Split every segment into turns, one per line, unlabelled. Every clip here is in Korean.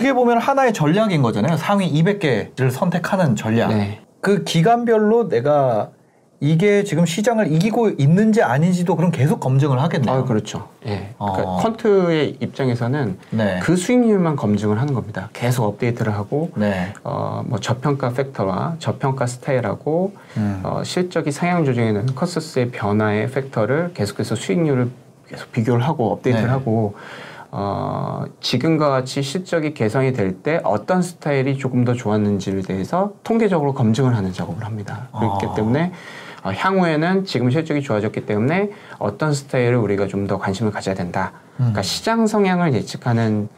어떻게 보면 하나의 전략인 거잖아요. 상위 200개를 선택하는 전략.
네.
그 기간별로 내가 이게 지금 시장을 이기고 있는지 아닌지도 그럼 계속 검증을 하겠네요.
아, 그렇죠. 예. 그러니까
어.
퀀트의 입장에서는
네.
그 수익률만 검증을 하는 겁니다. 계속 업데이트를 하고
네.
어, 뭐 저평가 팩터와 저평가 스타일하고
음.
어, 실적이 상향 조정에는 커스스의 변화의 팩터를 계속해서 수익률을 계속 비교를 하고 업데이트를
네.
하고 어, 지금과 같이 실적이 개선이 될 때 어떤 스타일이 조금 더 좋았는지에 대해서 통계적으로 검증을 하는 작업을 합니다. 그렇기
아.
때문에 어, 향후에는 지금 실적이 좋아졌기 때문에 어떤 스타일을 우리가 좀 더 관심을 가져야 된다. 그러니까
음.
시장 성향을 예측하는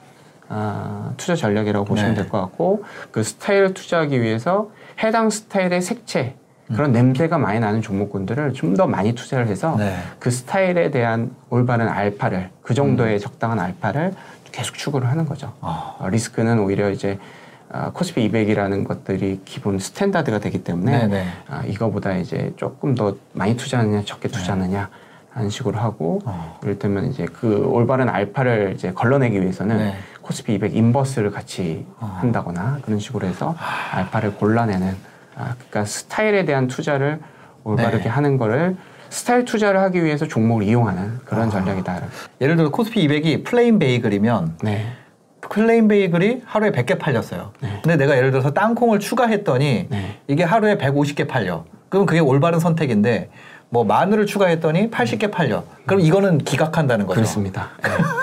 아, 투자 전략이라고 보시면
네.
될것 같고 그 스타일을 투자하기 위해서 해당 스타일의 색채 그런 냄새가 많이 나는 종목군들을 좀 더 많이 투자를 해서
네.
그 스타일에 대한 올바른 알파를 그 정도의 적당한 알파를 계속 추구를 하는 거죠.
아.
어, 리스크는 오히려 이제 아, 코스피 200이라는 것들이 기본 standard가 되기 때문에
네네.
아, 이거보다 이제 조금 더 많이 투자하느냐 적게 투자하느냐 하는 식으로 하고
네. 어.
이를테면 이제 그 올바른 알파를 이제 걸러내기 위해서는
네.
코스피 200 inverse를 같이
어.
한다거나 그런 식으로 해서 알파를 골라내는 아, 그러니까 스타일에 대한 투자를 올바르게
네.
하는 거를 스타일 투자를 하기 위해서 종목을 이용하는 그런
아.
전략이다.
예를 들어 코스피 200이 plain 베이글이면
네.
plain 베이글이 하루에 100개 팔렸어요.
네.
근데 내가 예를 들어서 땅콩을 추가했더니
네.
이게 하루에 150개 팔려. 그럼 그게 올바른 선택인데 뭐 마늘을 추가했더니 80개 팔려. 그럼 이거는 기각한다는 거죠.
그렇습니다.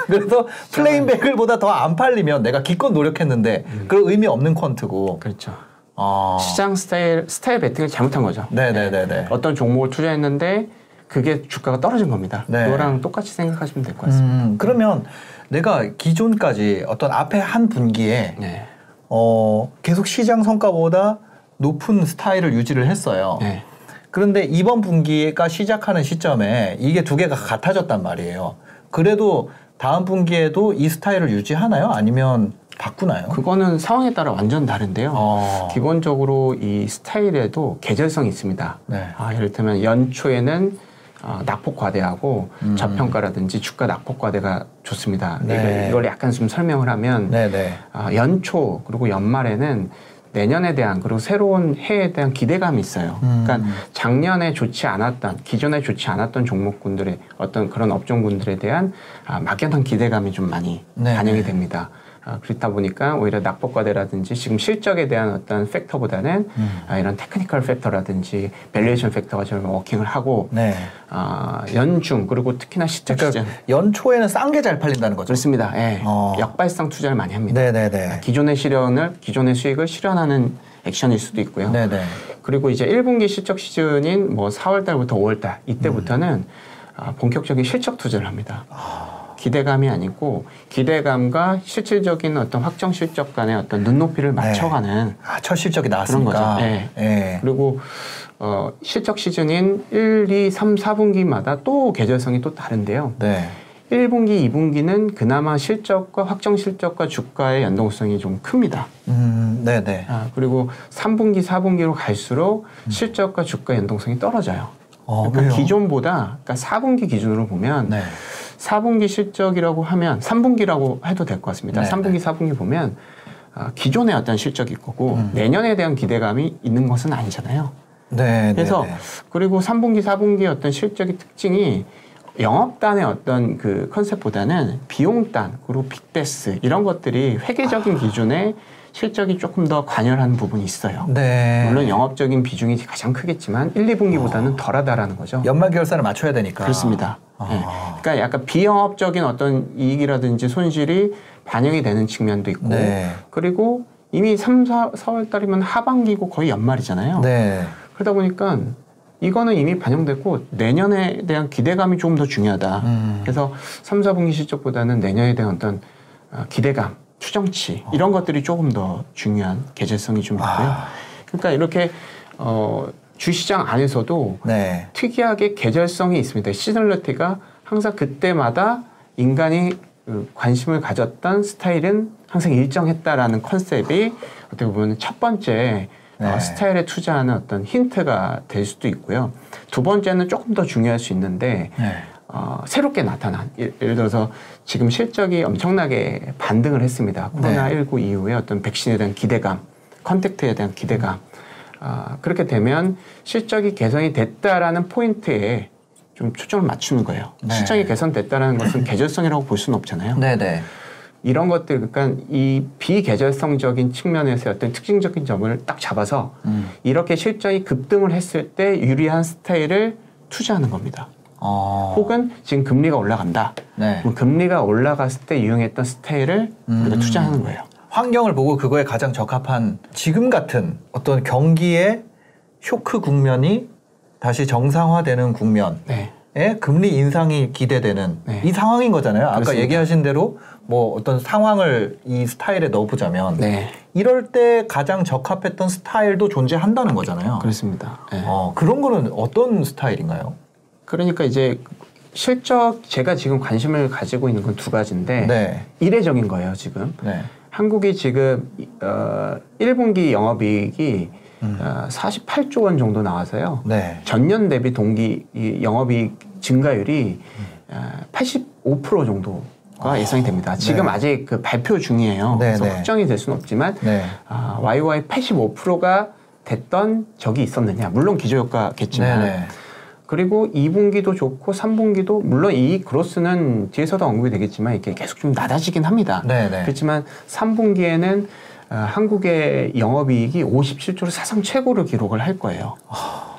그래서 plain 베이글보다 더 안 팔리면 내가 기껏 노력했는데 그런 의미 없는 quant고.
그렇죠.
아.
시장 스타일 스타일 베팅을 잘못한 거죠.
네네네 네.
어떤 종목을 투자했는데 그게 주가가 떨어진 겁니다.
네.
그거랑 똑같이 생각하시면 될 것 같습니다.
음, 그러면 내가 기존까지 어떤 앞에 한 분기에
네.
어, 계속 시장 성과보다 높은 스타일을 유지를 했어요.
네.
그런데 이번 분기가 시작하는 시점에 이게 두 개가 같아졌단 말이에요. 그래도 다음 분기에도 이 스타일을 유지하나요? 아니면 바꾸나요?
그거는 상황에 따라 완전 다른데요.
어.
기본적으로 이 스타일에도 계절성이 있습니다.
네.
아, 이를테면 연초에는 아, 낙폭 과대하고
음.
저평가라든지 주가 낙폭 과대가 좋습니다.
네.
이걸, 약간 좀 설명을 하면
네네.
아, 연초 그리고 연말에는 내년에 대한 그리고 새로운 해에 대한 기대감이 있어요.
음.
그러니까 작년에 좋지 않았던 기존에 좋지 않았던 종목군들의 어떤 그런 업종군들에 대한 아, 막연한 기대감이 좀 많이
네,
반영이
네.
됩니다. 아, 그렇다 보니까 오히려 낙폭과대라든지 지금 실적에 대한 어떤 factor보다는
음.
아, 이런 technical factor라든지 valuation factor가 좀 working을 하고
네.
아, 연중 그리고 특히나 시적
그러니까
시즌
연초에는 싼 게 잘 팔린다는 거죠.
그렇습니다. 예.
어.
역발상 투자를 많이 합니다.
네네네.
기존의 실현을 기존의 수익을 실현하는 액션일 수도 있고요.
네네.
그리고 이제 1분기 실적 시즌인 뭐 4월 달부터 5월 달 이때부터는 아, 본격적인 실적 투자를 합니다. 기대감이 아니고 기대감과 실질적인 어떤 확정 실적 간의 어떤 눈높이를 맞춰가는
아, 첫 실적이 나왔으니까.
그런 거죠. 네.
예.
그리고 어, 실적 시즌인 1, 2, 3, 4분기마다 또 계절성이 또 다른데요.
네.
1분기, 2분기는 그나마 실적과 확정 실적과 주가의 연동성이 좀 큽니다.
음, 네네.
아, 그리고 3분기, 4분기로 갈수록 실적과 주가 연동성이 떨어져요.
어,
그러니까
왜요?
기존보다 그러니까 4분기 기준으로 보면
네.
4분기 실적이라고 하면 3분기라고 해도 될 것 같습니다.
네,
3분기, 4분기 보면 아, 기존의 어떤 실적일 거고
음.
내년에 대한 기대감이 있는 것은 아니잖아요.
네.
그래서
네네.
그리고 3분기, 4분기 어떤 실적의 특징이 영업단의 어떤 그 컨셉보다는 비용단 그리고 빅데스 이런 것들이 회계적인 기준에 실적이 조금 더 관여한 부분이 있어요.
네.
물론 영업적인 비중이 가장 크겠지만 1, 2분기보다는 덜하다라는 거죠.
연말 결산을 맞춰야 되니까.
그렇습니다.
아.
예. 그러니까 약간 비영업적인 어떤 이익이라든지 손실이 반영이 되는 측면도 있고
네.
그리고 이미 3, 4, 4월 달이면 하반기고 거의 연말이잖아요.
네.
그러다 보니까 이거는 이미 반영됐고 내년에 대한 기대감이 조금 더 중요하다.
음.
그래서 3, 4분기 실적보다는 내년에 대한 어떤 어, 기대감 추정치 이런 것들이 조금 더 중요한 계절성이 좀 있고요.
아.
그러니까 이렇게 어, 주시장 안에서도
네.
특이하게 계절성이 있습니다. 시즌러티가 항상 그때마다 인간이 그 관심을 가졌던 스타일은 항상 일정했다라는 컨셉이 어떻게 보면 첫 번째
네.
어, 스타일에 투자하는 어떤 힌트가 될 수도 있고요. 두 번째는 조금 더 중요할 수 있는데
네.
어, 새롭게 나타난 예- 예를 들어서 지금 실적이 엄청나게 반등을 했습니다. 코로나19 이후에 어떤 백신에 대한 기대감, contact에 대한 기대감. 아, 그렇게 되면 실적이 개선이 됐다라는 포인트에 좀 초점을 맞추는 거예요.
네.
실적이 개선됐다라는 것은 계절성이라고 볼 수는 없잖아요.
네네.
이런 것들, 그러니까 이 비계절성적인 측면에서 어떤 특징적인 점을 딱 잡아서
음.
이렇게 실적이 급등을 했을 때 유리한 스타일을 투자하는 겁니다.
어.
혹은 지금 금리가 올라간다.
네.
그럼 금리가 올라갔을 때 유용했던 스타일을 우리가
음.
투자하는 거예요.
환경을 보고 그거에 가장 적합한 지금 같은 어떤 경기의 쇼크 국면이 다시 정상화되는 국면 에
네.
금리 인상이 기대되는
네.
이 상황인 거잖아요. 아까
그렇습니다.
얘기하신 대로 뭐 어떤 상황을 이 스타일에 넣어보자면
네.
이럴 때 가장 적합했던 스타일도 존재한다는 거잖아요.
그렇습니다. 네.
어, 그런 거는 어떤 스타일인가요?
그러니까 이제 실적 제가 지금 관심을 가지고 있는 건 두 가지인데
네.
이례적인 거예요 지금
네.
한국이 지금 어 1분기 영업이익이
음.
어, 48조 원 정도 나와서요
네.
전년 대비 동기 이 영업이익 증가율이 어, 85% 정도가 예상이 됩니다. 지금
네.
아직 그 발표 중이에요.
네,
그래서
네.
확정이 될 수는 없지만
네.
아, YY 85%가 됐던 적이 있었느냐? 물론 기저효과겠지만
네네.
그리고 2분기도 좋고 3분기도 물론 이 growth는 뒤에서도 언급이 되겠지만 이게 계속 좀 낮아지긴 합니다.
네네.
그렇지만 3분기에는 어, 한국의 영업이익이 57조를 사상 최고를 기록을 할 거예요.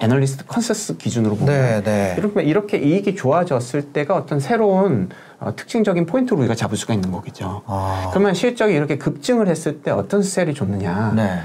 애널리스트 컨센서스 기준으로 보면
아. 네네.
이렇게 이렇게 이익이 좋아졌을 때가 어떤 새로운 어, 특징적인 포인트로 우리가 잡을 수가 있는 거겠죠.
아.
그러면 실적이 이렇게 급증을 했을 때 어떤 스타일이 좋느냐?
네.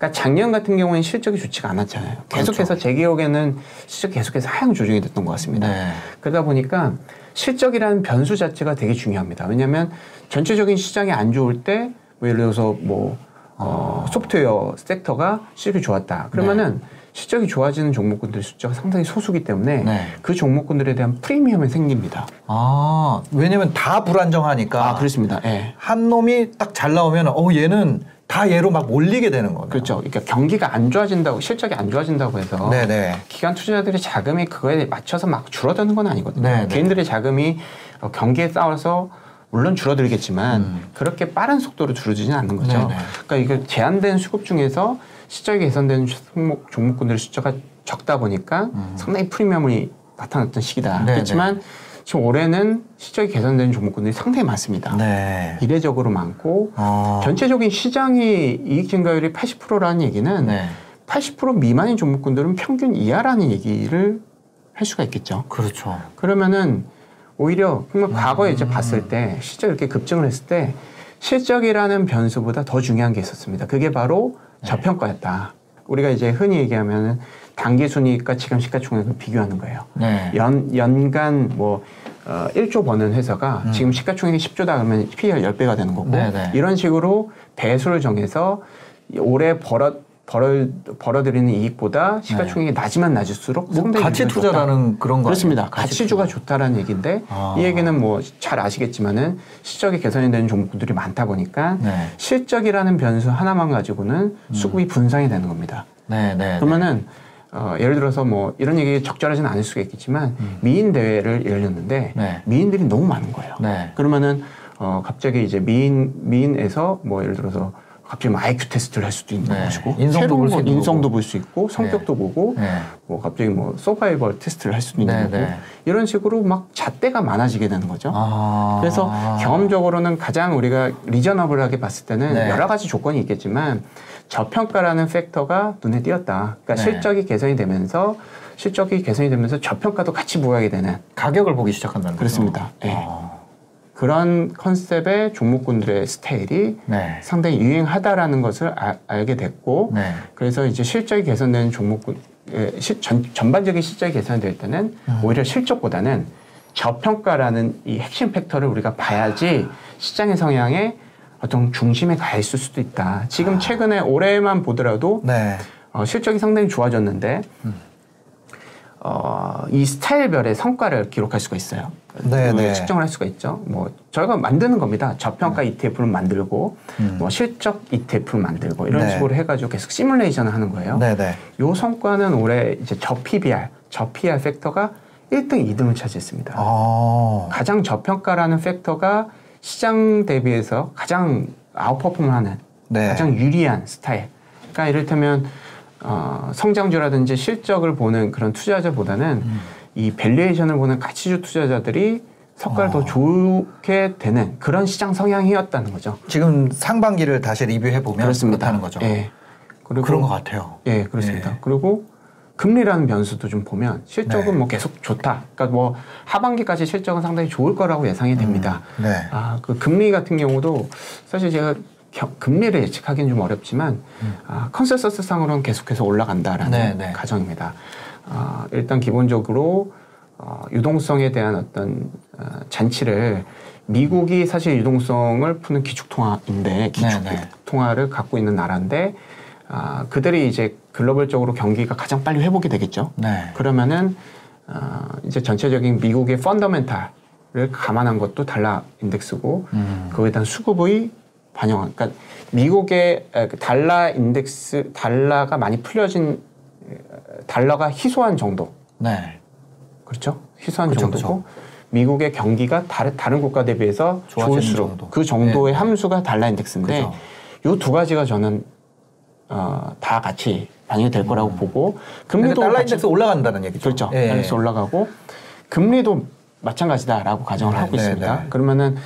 그러니까 작년 같은 경우에는 실적이 좋지가 않았잖아요. 계속해서 제 기억에는 실적 계속해서 하향 조정이 됐던 것 같습니다.
네.
그러다 보니까 실적이라는 변수 자체가 되게 중요합니다. 왜냐하면 전체적인 시장이 안 좋을 때, 뭐 예를 들어서 뭐 어, 소프트웨어 섹터가 실적이 좋았다. 그러면은 실적이 좋아지는 종목군들 숫자가 상당히 소수기 때문에
네.
그 종목군들에 대한 프리미엄이 생깁니다.
아, 왜냐면 다 불안정하니까.
아, 그렇습니다. 예.
한 놈이 딱 잘 나오면, 어, 얘는 다 얘로 막 몰리게 되는 거네요.
그렇죠. 그러니까 경기가 안 좋아진다고 실적이 안 좋아진다고 해서
네네.
기관 투자자들의 자금이 그거에 맞춰서 막 줄어드는 건 아니거든요.
네, 네.
개인들의 자금이 어, 경기에 싸워서 물론 줄어들겠지만
음.
그렇게 빠른 속도로 줄어들지는 않는 거죠.
네, 네.
그러니까 이게 제한된 수급 중에서 실적이 개선되는 종목, 종목군들의 숫자가 적다 보니까 상당히 프리미엄이 나타났던 시기다.
음. 네,
그렇지만 지금 올해는 실적이 개선되는 종목군들이 상당히 많습니다.
네.
이례적으로 많고
어.
전체적인 시장이 이익 증가율이 80%라는 얘기는
네.
80% 미만인 종목군들은 평균 이하라는 얘기를 할 수가 있겠죠.
그렇죠.
그러면은 오히려 그러면 과거에
음.
이제 봤을 때 실적 이렇게 급증을 했을 때 실적이라는 변수보다 더 중요한 게 있었습니다. 그게 바로
네.
저평가였다. 우리가 이제 흔히 얘기하면은 단기 순이익과 지금 시가총액을 비교하는 거예요.
네.
연, 연간 뭐, 어, 1조 버는 회사가 지금 시가총액이 10조다 그러면 PE가 10배가 되는 거고
음. 네네.
이런 식으로 배수를 정해서 올해 벌어, 벌어, 벌어들이는 이익보다 시가총액이 낮으면 낮을수록
뭐 가치
기분이 좋다.
투자라는 그런 거.
그렇습니다.
아니에요? 가치
가치주가
투자.
좋다라는 얘기인데
아.
이 얘기는 뭐 잘 아시겠지만은 실적이 개선이 되는 종목들이 많다 보니까
네.
실적이라는 변수 하나만 가지고는 수급이 분산이 되는 겁니다.
네, 네.
그러면은 어, 예를 들어서 뭐 이런 얘기 적절하지는 않을 수가 있겠지만 미인 대회를 열렸는데
음. 네.
미인들이 너무 많은 거예요.
네.
그러면은 어, 갑자기 이제 미인 미인에서 뭐 예를 들어서 갑자기 뭐 IQ 테스트를 할 수도 있는
네.
것이고
인성도 볼수
거
있는
인성도. 볼 수 있고 성격도 보고
네.
뭐 갑자기 뭐 서바이벌 테스트를 할 수도 있는
네,
거고
네.
이런 식으로 막 잣대가 많아지게 되는 거죠.
아.
그래서 경험적으로는 가장 우리가 리저너블하게 봤을 때는
네.
여러 가지 조건이 있겠지만 저평가라는 팩터가 눈에 띄었다. 그러니까
네.
실적이 개선이 되면서 실적이 개선이 되면서 저평가도 같이 부각이 되는
가격을 보기 시작한다는 거죠.
그렇습니다. 예.
아.
그런 컨셉의 종목군들의 스타일이
네.
상당히 유행하다라는 것을 아- 알게 됐고
네.
그래서 이제 실적이 개선되는 종목군 예, 시- 전, 전반적인 실적이 개선될 때는
음.
오히려 실적보다는 저평가라는 이 핵심 팩터를 우리가 봐야지 시장의 성향에 어떤 중심에 가 있을 수도 있다. 지금 최근에 올해만 보더라도
네.
어, 실적이 상당히 좋아졌는데 어, 이 스타일별의 성과를 기록할 수가 있어요.
네,
그걸
네.
측정을 할 수가 있죠. 뭐 저희가 만드는 겁니다. 저평가 ETF를 만들고 뭐 실적 ETF를 만들고 이런
음. 네.
식으로 해가지고 계속 시뮬레이션을 하는 거예요.
네네.
요 성과는 올해 이제 저 PBR, 저 PR 팩터가 1등, 2등을 차지했습니다.
아.
가장 저평가라는 팩터가 시장 대비해서 가장 아웃퍼폼하는
네.
가장 유리한 스타일. 그러니까 이를테면 어, 성장주라든지 실적을 보는 그런 투자자보다는
음.
이 valuation을 보는 가치주 투자자들이 성과를 더 좋게 되는 그런 시장 성향이었다는 거죠.
지금 상반기를 다시 리뷰해 보면 그렇다는 거죠.
예. 그리고
그런 것 같아요.
예, 그렇습니다.
예.
그리고 금리라는 변수도 좀 보면 실적은
네.
뭐 계속 좋다. 그러니까 뭐 하반기까지 실적은 상당히 좋을 거라고 예상이 됩니다.
네.
아, 그 금리 같은 경우도 사실 제가 겨- 금리를 예측하기는 좀 어렵지만 아, 컨센서스 상으로는 계속해서 올라간다라는
네, 네.
가정입니다. 아, 일단 기본적으로 어, 유동성에 대한 어떤 어, 잔치를 미국이 사실 유동성을 푸는 기축통화인데
네, 네.
기축통화를 갖고 있는 나라인데 아, 그들이 이제 글로벌적으로 경기가 가장 빨리 회복이 되겠죠.
네.
그러면은 어, 이제 전체적인 미국의 fundamental을 감안한 것도 달러 인덱스고
음.
그거에 대한 수급의 반영. 그러니까 미국의 에, 그 달러 인덱스 달러가 많이 풀려진 에, 달러가 희소한 정도.
네.
그렇죠? 희소한
그쵸,
정도고 미국의 경기가 다른 다른 국가 대비해서 좋을수록
정도.
그 정도의
네.
함수가 달러 인덱스인데. 요 두 가지가 저는 어, 다 같이 반영이 될 거라고 보고 금리도
그러니까 달러 인덱스 올라간다는 얘기죠.
그렇죠.
예.
달러에서 올라가고 금리도 마찬가지다라고 가정을
네,
하고
네,
있습니다.
네.
그러면은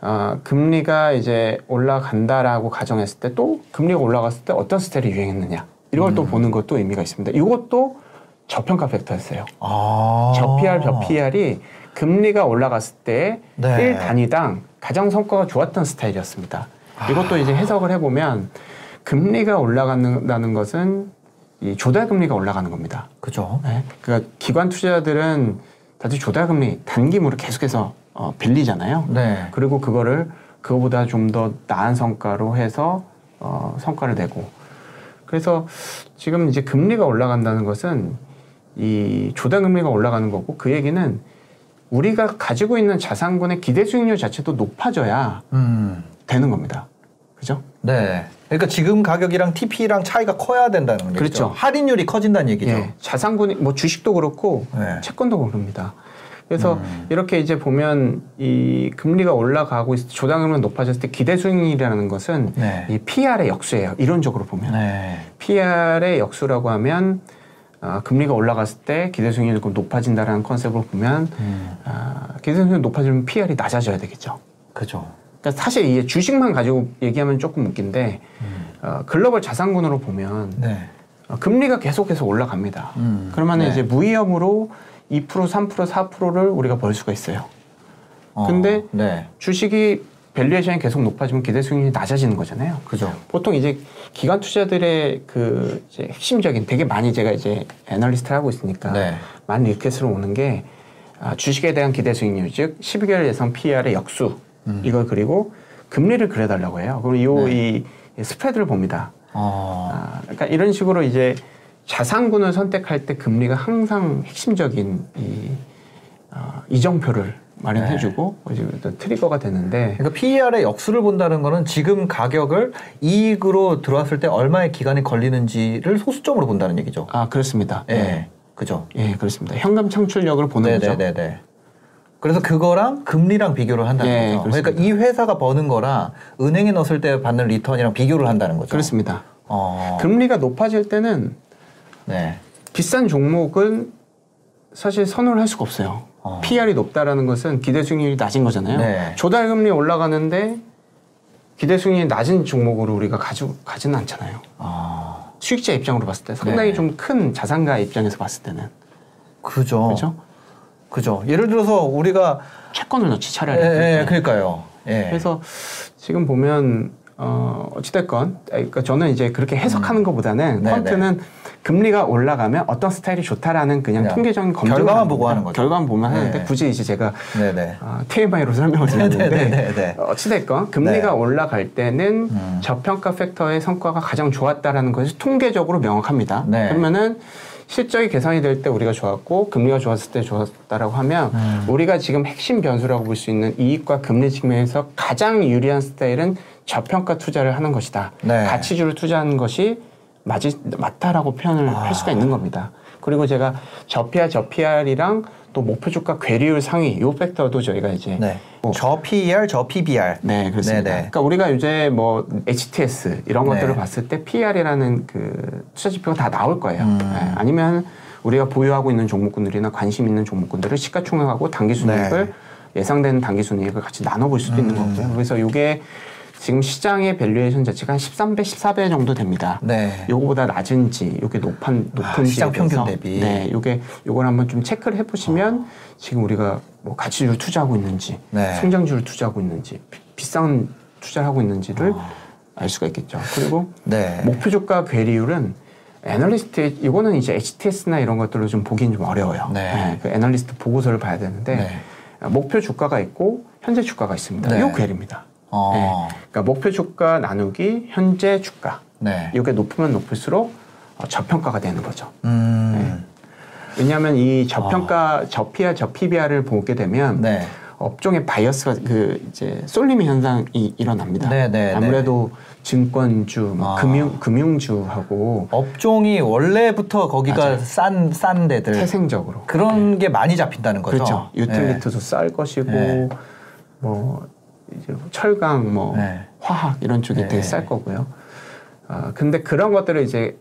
어, 금리가 이제 올라간다라고 가정했을 때 또 금리가 올라갔을 때 어떤 스타일이 유행했느냐 이걸
음.
또 보는 것도 의미가 있습니다. 이것도 저평가 팩터였어요.
아.
저 PR, 저 PR이 금리가 올라갔을 때
네.
일 단위당 가장 성과가 좋았던 스타일이었습니다. 이것도 이제 해석을 해보면 금리가 올라간다는 것은 이 조달 금리가 올라가는 겁니다.
그죠.
네. 그러니까 기관 투자자들은 다들 조달 금리 단기물을 계속해서 어, 빌리잖아요.
네.
그리고 그거를 그거보다 좀 더 나은 성과로 해서 어, 성과를 내고 그래서 지금 이제 금리가 올라간다는 것은 이 조달 금리가 올라가는 거고 그 얘기는 우리가 가지고 있는 자산군의 기대 수익률 자체도 높아져야
음.
되는 겁니다. 그죠?
네. 그러니까 지금 가격이랑 TP랑 차이가 커야 된다는 얘기죠.
그렇죠.
할인율이 커진다는 얘기죠.
예, 자산군이 뭐 주식도 그렇고
네.
채권도 그럽니다. 그래서
음.
이렇게 이제 보면 이 금리가 올라가고 있을 때 조당금이 높아졌을 때 기대 수익률이라는 것은
네.
이 PR의 역수예요. 이론적으로 보면
네.
PR의 역수라고 하면 아, 금리가 올라갔을 때 기대 수익률이 높아진다라는 컨셉으로 보면
음.
아, 기대 수익률이 높아지면 PR이 낮아져야 되겠죠.
그죠.
그러니까 사실 이게 주식만 가지고 얘기하면 조금 웃긴데
음.
어, 글로벌 자산군으로 보면
네.
어, 금리가 계속해서 올라갑니다.
음.
그러면
네.
이제 무위험으로 2%, 3%, 4%를 우리가 벌 수가 있어요.
어,
근데
네.
주식이 valuation이 계속 높아지면 기대 수익률이 낮아지는 거잖아요.
그죠.
보통 이제 기관 투자들의 그 이제 핵심적인 되게 많이 제가 이제 애널리스트를 하고 있으니까
네.
많은 request로 오는 게 아, 주식에 대한 기대 수익률 즉 12개월 예상 PER의 역수 이걸 그리고 금리를 그려달라고 해요. 그리고 요이 spread를 봅니다.
어.
아, 그러니까 이런 식으로 이제 자산군을 선택할 때 금리가 항상 핵심적인 이 어, 이정표를 마련해주고 어떤 trigger가 되는데
그러니까 PER의 역수를 본다는 거는 지금 가격을 이익으로 들어왔을 때 얼마의 기간이 걸리는지를 소수점으로 본다는 얘기죠.
아 그렇습니다.
예.
네.
그죠.
예, 그렇습니다. 현금 창출력을 보는 거죠.
네네네네. 그래서 그거랑 금리랑 비교를 한다는
네,
거죠.
그렇습니다.
그러니까 이 회사가 버는 거랑 은행에 넣었을 때 받는 return이랑 비교를 한다는 거죠.
그렇습니다.
어.
금리가 높아질 때는
네.
비싼 종목은 사실 선호를 할 수가 없어요.
어.
PR이 높다라는 것은 기대 수익률이 낮은 거잖아요.
네.
조달 금리 올라가는데 기대 수익률이 낮은 종목으로 우리가 가지고 가지는 않잖아요.
아.
수익자 입장으로 봤을 때 상당히
네.
좀큰 자산가 입장에서 봤을 때는
그죠.
그렇죠?
그죠. 예를 들어서 우리가
채권을 넣지
예,
차라리.
예, 그러니까요. 예.
그래서 지금 보면 어 어찌됐건 그러니까 저는 이제 그렇게 해석하는 것보다는
네,
퀀트는 금리가 올라가면 어떤 스타일이 좋다라는 그냥
그냥
통계적인 검증
결과만 보고 하는 거죠.
결과만 보면 하는데
네.
굳이 이제 제가
네네.
어, TMI로 설명을 드렸는데
네네네네.
어찌됐건 금리가
네.
올라갈 때는
음.
저평가 팩터의 성과가 가장 좋았다라는 것이 통계적으로 명확합니다.
네.
그러면은 실적이 개선이 될 때 우리가 좋았고 금리가 좋았을 때 좋았다라고 하면
음.
우리가 지금 핵심 변수라고 볼 수 있는 이익과 금리 측면에서 가장 유리한 스타일은 저평가 투자를 하는 것이다.
네.
가치주를 투자하는 것이 맞이, 맞다라고 표현을
아.
할 수가 있는 겁니다. 그리고 제가 저PR, 저PR이랑 또 목표 주가 괴리율 상위 요 팩터도 저희가 이제
네.
뭐
저 PER, 저 PBR.
네, 그렇습니다.
네네.
그러니까 우리가 이제 뭐 HTS 이런
네.
것들을 봤을 때 PR이라는 그 투자 지표가 다 나올 거예요.
음.
네, 아니면 우리가 보유하고 있는 종목군들이나 관심 있는 종목군들을 시가총액하고 당기순이익을
네.
예상되는 당기순이익을 같이 나눠볼 수도 있는
음.
거고요. 그래서 이게 지금 시장의 valuation 자체가 한 13배, 14배 정도 됩니다.
네.
요거보다 낮은지, 요게 높은 높은지
아, 시장 평균 대비.
네, 요게 요걸 한번 좀 체크를 해보시면 지금 우리가 뭐 가치주를 투자하고 있는지,
네.
성장주를 투자하고 있는지, 비, 비싼 투자를 하고 있는지를
아.
알 수가 있겠죠. 그리고
네.
목표 주가 괴리율은 애널리스트 이거는 이제 HTS나 이런 것들로 좀 보기는 좀 어려워요.
네.
그 애널리스트 보고서를 봐야 되는데
네.
목표 주가가 있고 현재 주가가 있습니다.
네.
요 괴리입니다.
어.
네. 그러니까 목표 주가 나누기 현재 주가.
네.
이게 높으면 높을수록 어, 저평가가 되는 거죠.
음.
왜냐하면 이 저평가, 저PER, 저PBR을 보게 되면
네.
업종의 bias가 그 이제 쏠림의 현상이 일어납니다.
네, 네, 네.
아무래도 증권주, 뭐
아.
금융 금융주하고
업종이 원래부터 거기가. 싼, 싼 데들.
태생적으로
그런 게 많이 잡힌다는 거죠.
그렇죠. 유틸리티도 쌀 것이고
네.
뭐 이제 철강, 뭐
네.
화학 이런 쪽이
네.
되게 쌀 거고요. 아 근데 그런 것들을 이제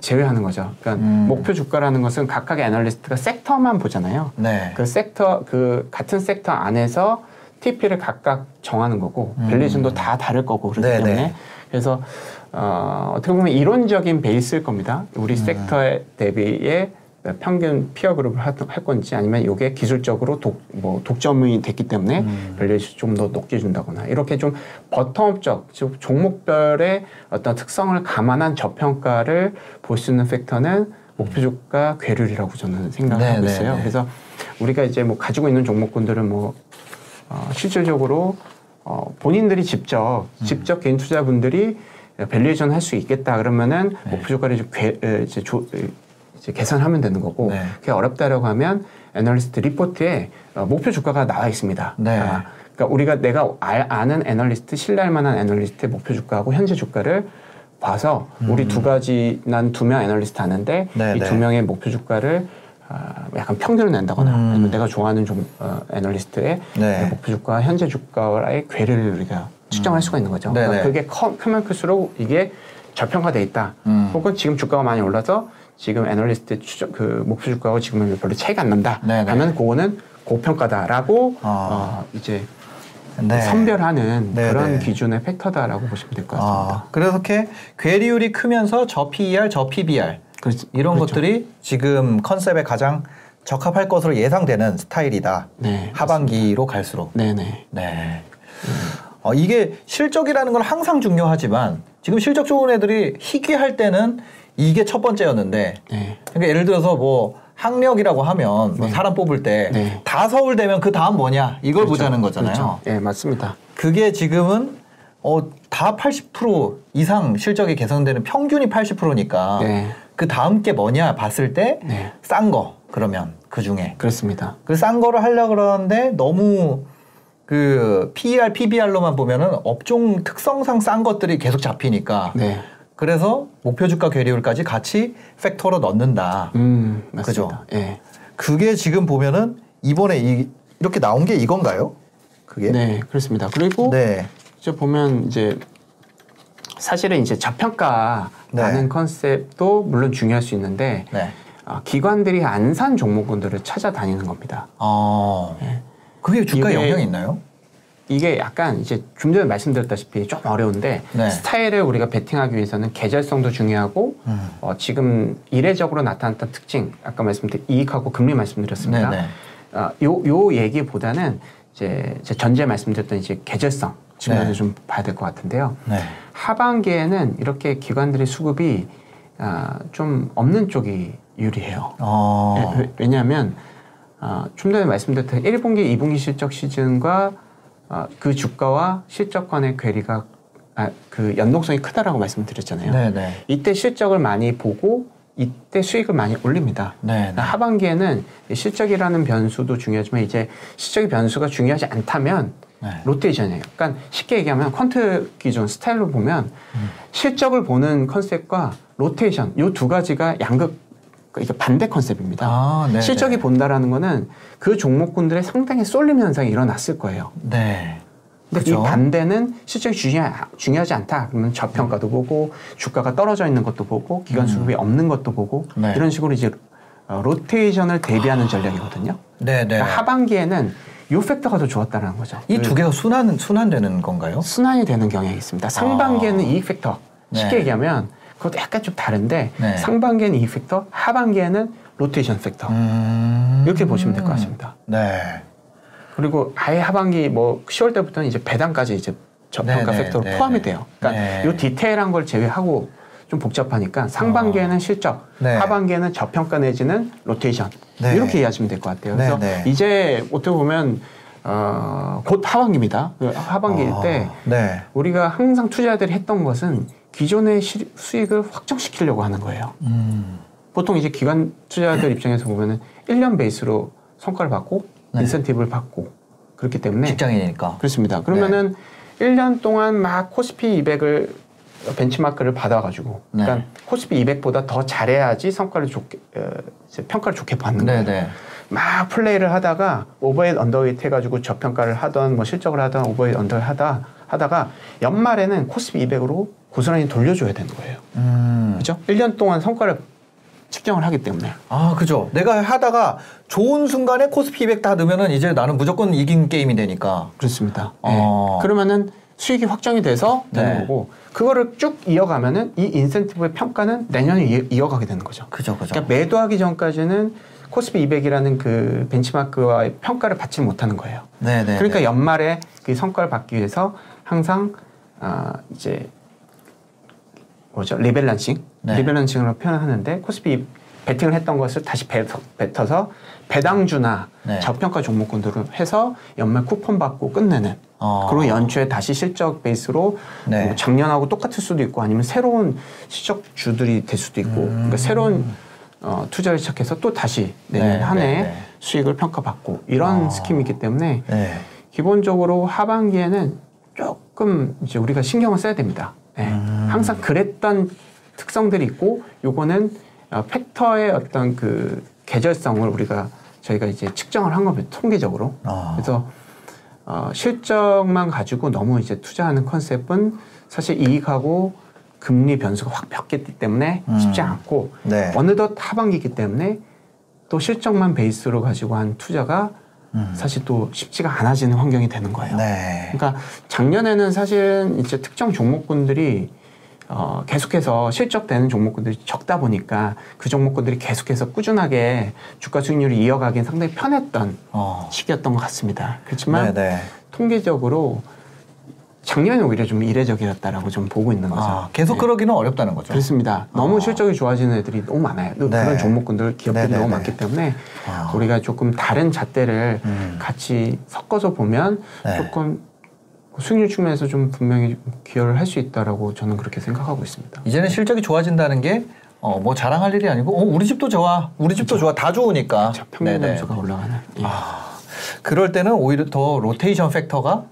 제외하는 거죠. 그러니까
음.
목표 주가라는 것은 각각의 애널리스트가 섹터만 보잖아요.
네.
그 섹터 그 같은 섹터 안에서 TP를 각각 정하는 거고
음.
valuation도 다 다를 거고 그렇기
네네.
때문에 그래서 어, 어떻게 보면 이론적인 베이스일 겁니다. 우리
음.
섹터에 대비의 평균 peer group을 할, 할 건지 아니면 이게 기술적으로 독, 뭐 독점이 됐기 때문에
음.
valuation 좀더 높게 준다거나 이렇게 좀 bottom-up적 즉 종목별의 어떤 특성을 감안한 저평가를 볼 수 있는 factor는 목표 주가 괴리율이라고 저는 생각하고
네, 네,
있어요.
네.
그래서 우리가 이제 뭐 가지고 있는 종목군들은 뭐 어, 실질적으로 어, 본인들이 직접
음.
직접 개인 투자분들이 valuation 할 수 있겠다 그러면은
네.
목표 주가를 이제, 괴, 에, 이제, 조, 에, 이제 계산하면 되는 거고
네.
그게 어렵다라고 하면 애널리스트 리포트에 어, 목표 주가가 나와 있습니다.
네.
아, 그러니까 우리가 내가 알- 아는 애널리스트 신뢰할 만한 애널리스트의 목표 주가하고 현재 주가를 봐서 우리 두 가지 난 두 명 애널리스트 아는데
음. 네,
이
네.
두 명의 목표 주가를 아, 약간 평균을 낸다거나
음.
아니면 내가 좋아하는 좀 어, 애널리스트의
네.
목표 주가 현재 주가의 괴리를 우리가 측정할 수가 있는 거죠.
음. 네네.
그러니까 그게 커, 크면 클수록 이게 저평가돼 있다.
음.
혹은 지금 주가가 많이 올라서 지금 애널리스트 추정 그 목표 주가하고 지금은 별로 차이가 안 난다.
네네.
하면 그거는 고평가다라고
아.
어, 이제
네.
선별하는
네네.
그런 기준의 팩터다라고 보시면 될 것 같습니다.
아, 그래서 이렇게 괴리율이 크면서 저 PER, 저 PBR
그렇지-
이런
그렇죠.
것들이 지금 컨셉에 가장 적합할 것으로 예상되는 스타일이다.
네,
하반기로 갈수록.
네네.
네. 어, 이게 실적이라는 건 항상 중요하지만 지금 실적 좋은 애들이 희귀할 때는 이게 첫 번째였는데
네.
그러니까 예를 들어서 뭐 학력이라고 하면 뭐 사람 뽑을 때
네.
다 서울대면 그 다음 뭐냐 이걸 보자는 거잖아요.
그렇죠. 네, 맞습니다.
그게 지금은 어, 다 80% 이상 실적이 개선되는 평균이 80%니까
네.
그 다음 게 뭐냐 봤을 때
네.
싼거 그러면 그 중에
그렇습니다.
그 싼 거를 하려고 그러는데 너무 그 PER, PBR로만 보면은 업종 특성상 싼 것들이 계속 잡히니까
네.
그래서 목표 주가 괴리율까지 같이 팩터로 넣는다.
음,
그죠?
맞습니다. 예.
그게 지금 보면은 이번에 이, 이렇게 나온 게 이건가요? 그게?
네, 그렇습니다. 그리고
네.
이제 보면 이제 사실은 이제 저평가라는
네.
컨셉도 물론 중요할 수 있는데
네.
아, 기관들이 안 산 종목군들을 찾아다니는 겁니다.
어.
네.
그게 주가에 영향이 있나요?
이게 약간 이제 좀 전에 말씀드렸다시피 좀 어려운데
네.
스타일을 우리가 베팅하기 위해서는 계절성도 중요하고
음.
어, 지금 이례적으로 나타났던 특징 아까 말씀드린 이익하고 금리 말씀드렸습니다.
네네.
어, 요, 요 얘기보다는 이제 제 전제 말씀드렸던 이제 계절성 측면을
네.
좀 봐야 될 것 같은데요.
네.
하반기에는 이렇게 기관들의 수급이 아, 좀 없는 쪽이 유리해요.
어.
예, 왜- 왜냐하면 아, 좀 전에 말씀드렸던 1분기, 2분기 실적 시즌과 아, 그 주가와 실적 간의 괴리가 아, 그 연동성이 크다라고 말씀드렸잖아요.
네네.
이때 실적을 많이 보고 이때 수익을 많이 올립니다.
네. 네.
하반기에는 이 실적이라는 변수도 중요하지만 이제 실적의 변수가 중요하지 않다면
네.
로테이션이에요. 그러니까 쉽게 얘기하면 퀀트 기존 스타일로 보면
음.
실적을 보는 컨셉과 로테이션 이 두 가지가 양극 이게 반대 concept입니다.
아, 네.
실적이 본다라는 거는 그 종목군들의 상당히 쏠림 현상이 일어났을 거예요.
네.
근데
그죠.
이 반대는 실적이 중요하, 중요하지 않다. 그러면 저평가도 보고 주가가 떨어져 있는 것도 보고 기관 수급이 없는 것도 보고
음. 네.
이런 식으로 이제 어, 로테이션을 대비하는 전략이거든요.
네 네.
그러니까 하반기에는 요 factor가 더 좋았다는 거죠.
이 두 개가 순환 순환되는 건가요?
순환이 되는 경향이 있습니다. 상반기에는 이익 factor. 쉽게
네.
얘기하면 그것도 약간 좀 다른데
네.
상반기에는 이익 factor, 하반기에는 로테이션 factor.
음.
이렇게 보시면 될 것 같습니다.
네.
그리고 아예 하반기 뭐 10월 때부터는 이제 배당까지 이제 저평가
네네,
factor로
네네.
포함이 돼요. 그러니까
네.
요 디테일한 걸 제외하고 좀 복잡하니까 상반기에는 실적,
네.
하반기에는 저평가 내지는 로테이션
네.
이렇게 이해하시면 될 것 같아요. 그래서
네네.
이제 어떻게 보면 어, 곧 하반기입니다. 그 하반기
아,
때
네.
우리가 항상 투자자들이 했던 것은 기존의 시- 수익을 확정시키려고 하는 거예요.
음.
보통 이제 기관 투자자들 입장에서 보면은 1년 베이스로 성과를 받고
네.
인센티브를 받고 그렇기 때문에
직장인이니까.
그렇습니다. 그러면은
네.
1년 동안 막 코스피 200을 벤치마크를 받아가지고
네.
그러니까 코스피 200보다 더 잘해야지 성과를 좋게 어, 평가를 좋게 받는 거예요.
네네.
막 플레이를 하다가 overweight underweight 해가지고 저평가를 하던 뭐 실적을 하던 overweight under 하다 하다가 연말에는 코스피 200으로 고스란히 돌려줘야 되는 거예요.
음.
그렇죠? 1년 동안 성과를 측정을 하기 때문에
아, 그죠. 내가 하다가 좋은 순간에 코스피 200 다 넣으면은 이제 나는 무조건 이긴 게임이 되니까.
그렇습니다.
어.
예. 그러면은 수익이 확정이 돼서 되는
네.
거고 그거를 쭉 이어가면은 이 인센티브의 평가는 내년에 이- 이어가게 되는 거죠.
그죠, 그죠.
그러니까 매도하기 전까지는 코스피 200이라는 그 벤치마크와의 평가를 받지 못하는 거예요.
네 네.
그러니까 연말에 그 성과를 받기 위해서 항상 아 이제 뭐죠 rebalancing
네.
rebalancing으로 표현하는데 코스피 베팅을 했던 것을 다시 배, 뱉어서 배당주나
네.
저평가 종목군들을 해서 연말 쿠폰 받고 끝내는
어.
그리고 연초에 다시 실적 베이스로
네.
뭐 작년하고 똑같을 수도 있고 아니면 새로운 실적 주들이 될 수도 있고
음.
그러니까 새로운 어, 투자를 시작해서 또 다시 내년
네,
한해
네, 네.
수익을 평가받고 이런
어.
scheme이기 때문에
네.
기본적으로 하반기에는 조금 이제 우리가 신경을 써야 됩니다. 예.
음.
항상 그랬던 특성들이 있고 요거는 어, 팩터의 어떤 그 계절성을 우리가 저희가 이제 측정을 한 겁니다. 통계적으로.
아.
그래서 어, 실적만 가지고 너무 이제 투자하는 컨셉은 사실 이익하고 금리 변수가 확 바뀌었기 때문에
음.
쉽지 않고
네.
어느덧 하반기이기 때문에 또 실적만 베이스로 가지고 한 투자가
음.
사실 또 쉽지가 않아지는 환경이 되는 거예요.
네.
그러니까 작년에는 사실은 이제 특정 종목군들이 어, 계속해서 실적되는 종목군들이 적다 보니까 그 종목군들이 계속해서 꾸준하게 주가 수익률을 이어가긴 상당히 편했던
어.
시기였던 것 같습니다. 그렇지만
네네.
통계적으로 작년에 오히려 좀 이례적이었다라고 좀 보고 있는 거죠.
아, 계속
네.
그러기는 어렵다는 거죠.
그렇습니다. 너무
아.
실적이 좋아지는 애들이 너무 많아요.
네.
그런 종목군들, 기업들이
네네네.
너무 많기 때문에
아.
우리가 조금 다른 잣대를
음.
같이 섞어서 보면
네.
조금 수익률 측면에서 좀 분명히 기여를 할 수 있다라고 저는 그렇게 생각하고 있습니다.
이제는 실적이 좋아진다는 게 어, 뭐 자랑할 일이 아니고 어, 우리 집도 좋아. 우리 집도 좋아. 다 좋으니까.
자, 평균. 점수가 올라가는. 예.
아, 그럴 때는 오히려 더 로테이션 팩터가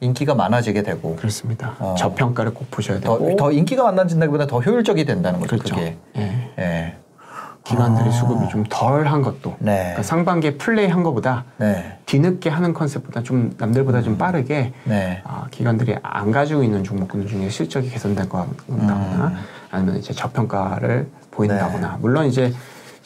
인기가 많아지게 되고
그렇습니다.
어.
저평가를 꼭 보셔야
더,
되고
더 인기가 많아진다기보다 더 효율적이 된다는 거죠.
그렇죠.
그게.
예.
예.
기관들의
아.
수급이 좀 덜한 것도
네.
그러니까 상반기에 플레이 한 것보다
네.
뒤늦게 하는 컨셉보다 좀 남들보다 좀 빠르게
네.
아, 기관들이 안 가지고 있는 종목군들 중에 실적이 개선된다거나
음.
아니면 이제 저평가를 보인다거나 물론 이제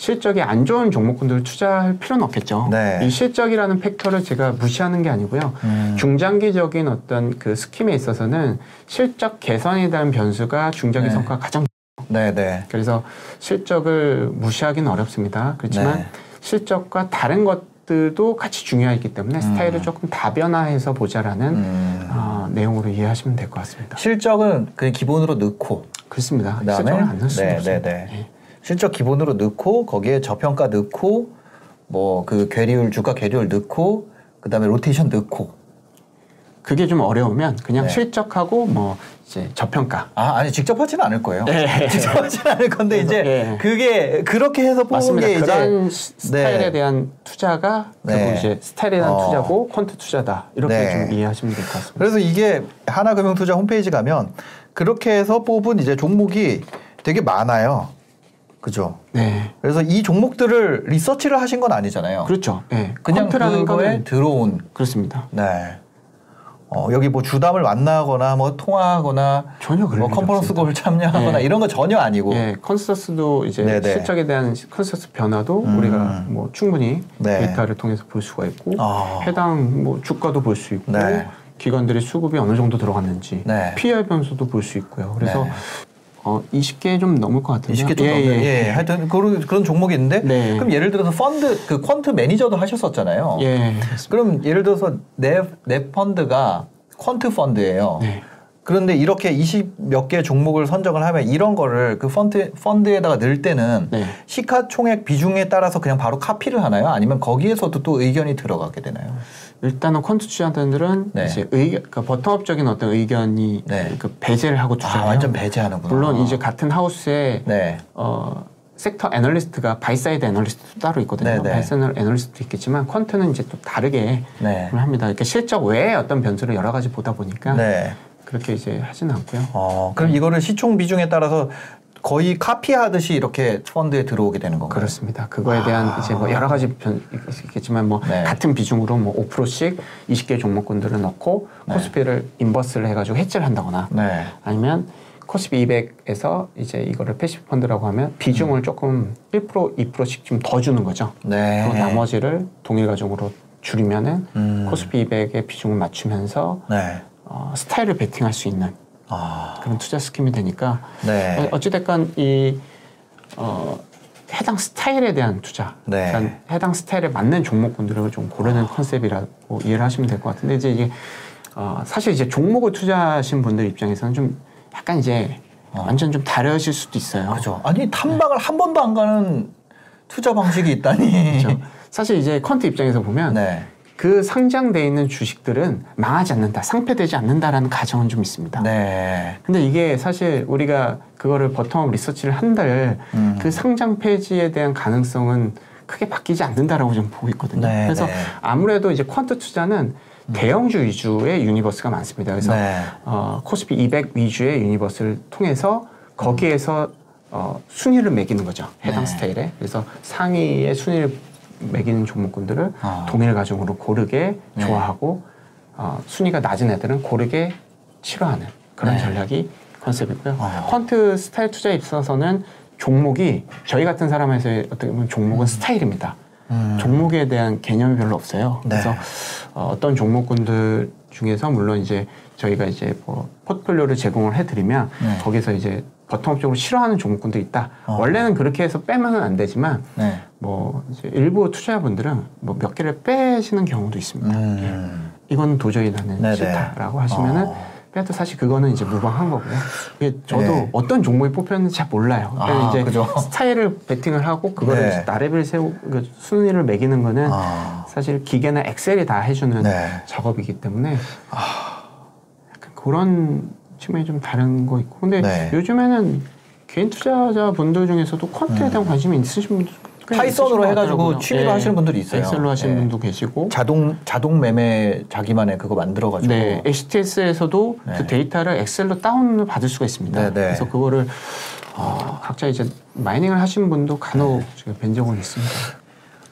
실적이 안 좋은 종목군들을 투자할 필요는 없겠죠.
네.
이 실적이라는 팩터를 제가 무시하는 게 아니고요.
음.
중장기적인 어떤 그 스킴에 있어서는 실적 개선에 대한 변수가 중장기
네.
성과가 가장
네. 네.
그래서 실적을 무시하기는 어렵습니다. 그렇지만
네.
실적과 다른 것 것들도 같이 중요하기 때문에 스타일을 조금 다변화해서 보자라는
음.
어, 내용으로 이해하시면 될 것 같습니다.
실적은 그냥 기본으로 넣고
그렇습니다.
그다음에
실적을 안 넣을 수는
네,
없습니다.
네, 네.
예.
실적 기본으로 넣고 거기에 저평가 넣고 뭐 그 괴리율 주가 괴리율 넣고 그다음에 로테이션 넣고
그게 좀 어려우면 그냥
네.
실적하고 뭐 이제 저평가
아 아니 직접 하지는 않을 거예요.
네.
직접 하지는 않을 건데 이제
예.
그게 그렇게 해서 뽑은
맞습니다.
게
그런
이제
스- 스타일에
네.
대한 투자가
네.
결국 이제 스타일에 대한
어.
투자고 퀀트 투자다 이렇게
네.
좀 이해하시면 될 것 같습니다.
그래서 이게 하나금융투자 홈페이지 가면 그렇게 해서 뽑은 이제 종목이 되게 많아요. 그죠?
네,
그래서 이 종목들을 리서치를 하신 건 아니잖아요.
그렇죠. 네.
그냥 그거에
거는
들어온
그렇습니다.
네. 어, 여기 뭐 주담을 만나거나 뭐 통화하거나
전혀 그럴
뭐
일이
컨퍼런스
없습니다.
call 참여하거나
네.
이런 거 전혀 아니고
예, consensus도 이제
네네.
실적에 대한 컨센서스 변화도
음.
우리가 뭐 충분히
네.
데이터를 통해서 볼 수가 있고
아.
해당 뭐 주가도 볼 수 있고
네.
기관들의 수급이 어느 정도 들어갔는지
네.
PER 변수도 볼 수 있고요. 그래서
네.
어, 20개 좀 넘을 것 같은데요.
20개 좀 넘는 예, 하여튼 그런, 그런 종목이 있는데
네.
그럼 예를 들어서 펀드 그 quant 매니저도 하셨었잖아요.
예.
그럼 예를 들어서 내, 내 펀드가 quant 펀드예요.
네.
그런데 이렇게 20몇 개 종목을 선정을 하면 이런 거를 그 펀드 펀드에다가 넣을 때는
네.
시가 총액 비중에 따라서 그냥 바로 카피를 하나요? 아니면 거기에서도 또 의견이 들어가게 되나요?
일단은 quant 투자자들은
네.
이제 의견, 그러니까 bottom-up적인 어떤 의견이
네.
그 배제를 하고 투자해요.
아, 완전 배제하는구나.
물론 이제 같은 하우스에
네.
어, 섹터 애널리스트가 buy-side 애널리스트도 따로 있거든요.
네네.
buy-side 애널리스트도 있겠지만 quant는 이제 또 다르게
네.
합니다. 이렇게 실적 외에 어떤 변수를 여러 가지 보다 보니까
네.
그렇게 이제 하지는 않고요.
어, 그럼 이거를 시총 비중에 따라서 거의 카피하듯이 이렇게 펀드에 들어오게 되는 건가요?
그렇습니다. 그거에 대한 이제 뭐 여러 가지 변 있겠지만 뭐
아. 네.
같은 비중으로 뭐 5%씩 20개 종목군들을 넣고 코스피를 inverse를 해가지고 해지를 한다거나
네.
아니면 코스피 200에서 이제 이거를 passive 펀드라고 하면 비중을 조금 1% 2%씩 좀 더 주는 거죠.
음. 네.
그리고 나머지를 동일 가정으로 줄이면은
음.
코스피 200의 비중을 맞추면서
네.
어, 스타일을 베팅할 수 있는
아.
그런 투자 스킴이 되니까
네.
어찌됐건 이 어, 해당 스타일에 대한 투자,
네.
그러니까 해당 스타일에 맞는 종목군들을 좀 고르는 컨셉이라고 이해를 하시면 될 것 같은데 이제 이게 어, 사실 이제 종목을 투자하신 분들 입장에서는 좀 약간 이제 완전 좀 다르실 수도 있어요.
어. 그죠. 아니 탐방을 한 번도 안 가는 투자 방식이 있다니.
그렇죠? 사실 이제 quant 입장에서 보면
네.
그 상장돼 있는 주식들은 망하지 않는다, 상폐되지 않는다라는 가정은 좀 있습니다.
네.
근데 이게 사실 우리가 그거를 bottom-up 리서치를 한들
음.
그 상장 폐지에 대한 가능성은 크게 바뀌지 않는다라고 좀 보고 있거든요.
네,
그래서
네.
아무래도 이제 quant 투자는 대형주 위주의 universe가 많습니다. 그래서
네.
어, 코스피 200 위주의 universe를 통해서 거기에서 어, 순위를 매기는 거죠. 해당
네.
스타일에. 그래서 상위의 순위를 매기는 종목군들을
아.
동일 가정으로 고르게
네.
좋아하고 어, 순위가 낮은 애들은 고르게 싫어하는 그런
네.
전략이 컨셉이고요.
아.
퀀트 스타일 투자에 있어서는 종목이 저희 같은 사람에서의 어떻게 보면 종목은 스타일입니다.
음.
종목에 대한 개념이 별로 없어요.
네.
그래서 어, 어떤 종목군들 중에서 물론 이제 저희가 이제 뭐 포트폴리오를 제공을 해드리면
네.
거기서 이제 버텀업적으로 싫어하는 종목군도 있다.
어.
원래는 그렇게 해서 빼면은 안 되지만
네.
뭐 일부 투자자분들은 뭐 몇 개를 빼시는 경우도 있습니다. 예.
음.
이건 도저히 나는
네네.
싫다라고 하시면은
어.
빼도 사실 그거는 이제 무방한 거고요. 이게 저도
네.
어떤 종목이 뽑혔는지 잘 몰라요.
아,
이제
그죠.
스타일을 베팅을 하고 그거를
네.
나래비를 세우 그 순위를 매기는 거는
아.
사실 기계나 엑셀이 다 해주는
네.
작업이기 때문에 약간 그런 측면이 좀 다른 거 있고 근데
네.
요즘에는 개인 투자자 분들 중에서도 quant에 대한 관심이 있으신 분들 꽤
파이썬으로 해가지고. 취미로 하시는 분들이 있어요.
엑셀로 하시는
예.
분도 계시고
자동 자동 매매 자기만의 그거 만들어가지고.
네, HTS에서도
네.
그 데이터를 엑셀로 다운을 받을 수가 있습니다.
네, 네.
그래서 그거를 어, 각자 이제 mining을 하시는 분도 간혹 제가 뵌 적은 있습니다.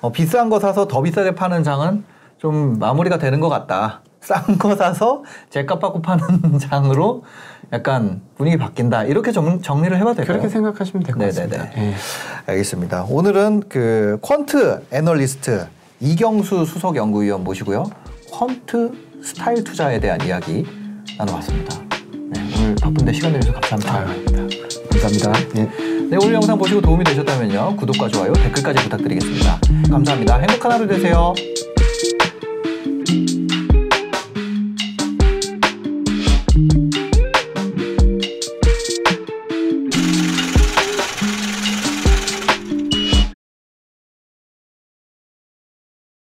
어, 비싼 거 사서 더 비싸게 파는 장은 좀 마무리가 되는 것 같다. 싼 거 사서 제값 받고 파는 장으로 약간 분위기 바뀐다. 이렇게 정, 정리를 해봐도 될까요?
그렇게 생각하시면 될 것. 같습니다. 예.
알겠습니다. 오늘은 그 퀀트 애널리스트 이경수 수석 연구위원 모시고요. 퀀트 스타일 투자에 대한 이야기 나눠봤습니다. 네, 오늘 바쁜데 시간 내주셔서 감사합니다.
아닙니다.
감사합니다. 예.
네, 오늘 영상 보시고 도움이 되셨다면요. 구독과 좋아요, 댓글까지 부탁드리겠습니다. 감사합니다. 행복한 하루 되세요.